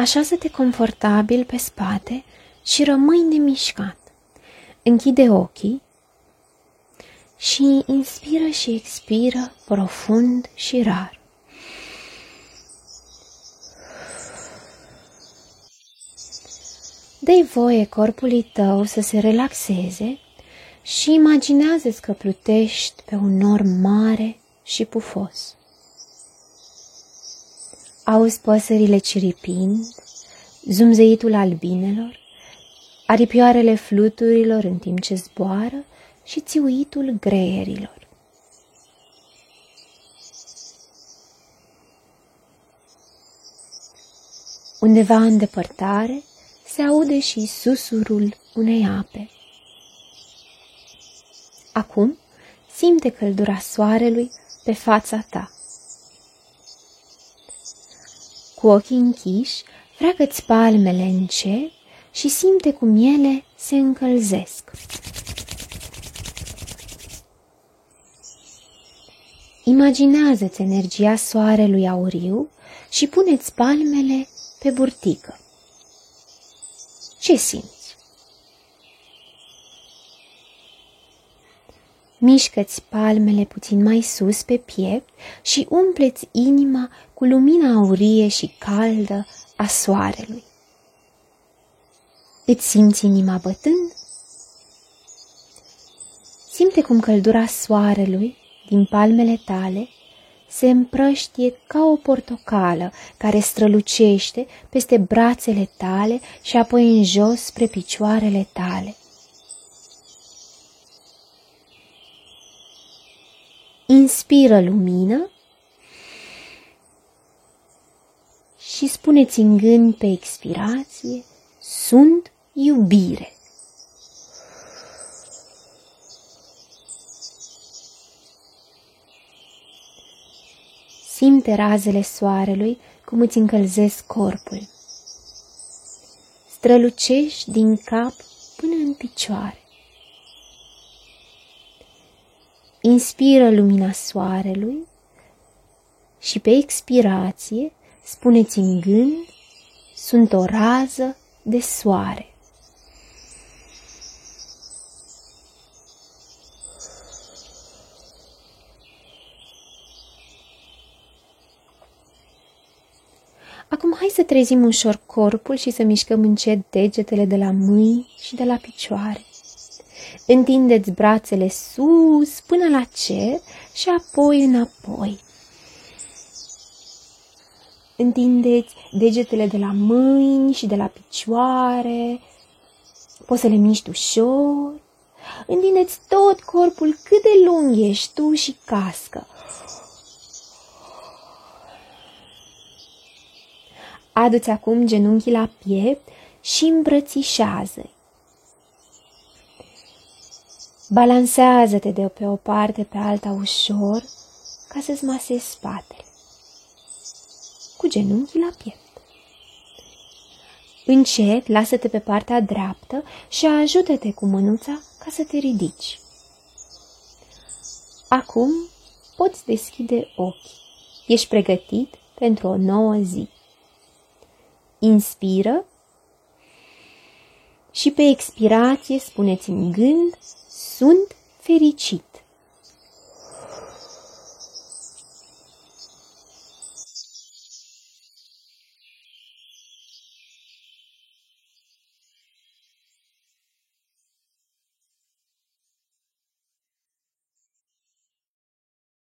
Așează-te confortabil pe spate și rămâi nemișcat. Închide ochii și inspiră și expiră profund și rar. dă voie corpului tău să se relaxeze și imaginează-ți că plutești pe un nor mare și pufos. Auzi păsările ciripind, zumzeitul albinelor, aripioarele fluturilor în timp ce zboară și țiuitul greierilor. Undeva în depărtare se aude și susurul unei ape. Acum simte căldura soarelui pe fața ta. Cu ochii închiși, freacă-ți palmele încet și simte cum ele se încălzesc. Imaginează-ți energia soarelui auriu și puneți palmele pe burtică. Ce simți? Mișcă-ți palmele puțin mai sus pe piept și umpleți inima cu lumina aurie și caldă a soarelui. Îți simți inima bătând? Simte cum căldura soarelui din palmele tale se împrăștie ca o portocală care strălucește peste brațele tale și apoi în jos spre picioarele tale. Inspiră lumină și spuneți în gând pe expirație, sunt iubire. Simte razele soarelui cum îți încălzesc corpul. Strălucești din cap până în picioare. Inspiră lumina soarelui și pe expirație spuneți în gând, sunt o rază de soare. Acum hai să trezim ușor corpul și să mișcăm încet degetele de la mâini și de la picioare. Întindeți brațele sus până la cer și apoi înapoi. Întindeți degetele de la mâini și de la picioare. Poți să le miști ușor. Întindeți tot corpul cât de lung ești tu și cască. Adu-ți acum genunchii la piept și îmbrățișează-i. Balansează-te de pe o parte pe alta ușor ca să-ți masezi spatele. Cu genunchii la piept. Încet, lasă-te pe partea dreaptă și ajută-te cu mânuța ca să te ridici. Acum poți deschide ochii. Ești pregătit pentru o nouă zi. Inspiră și pe expirație spuneți în gând, sunt fericit.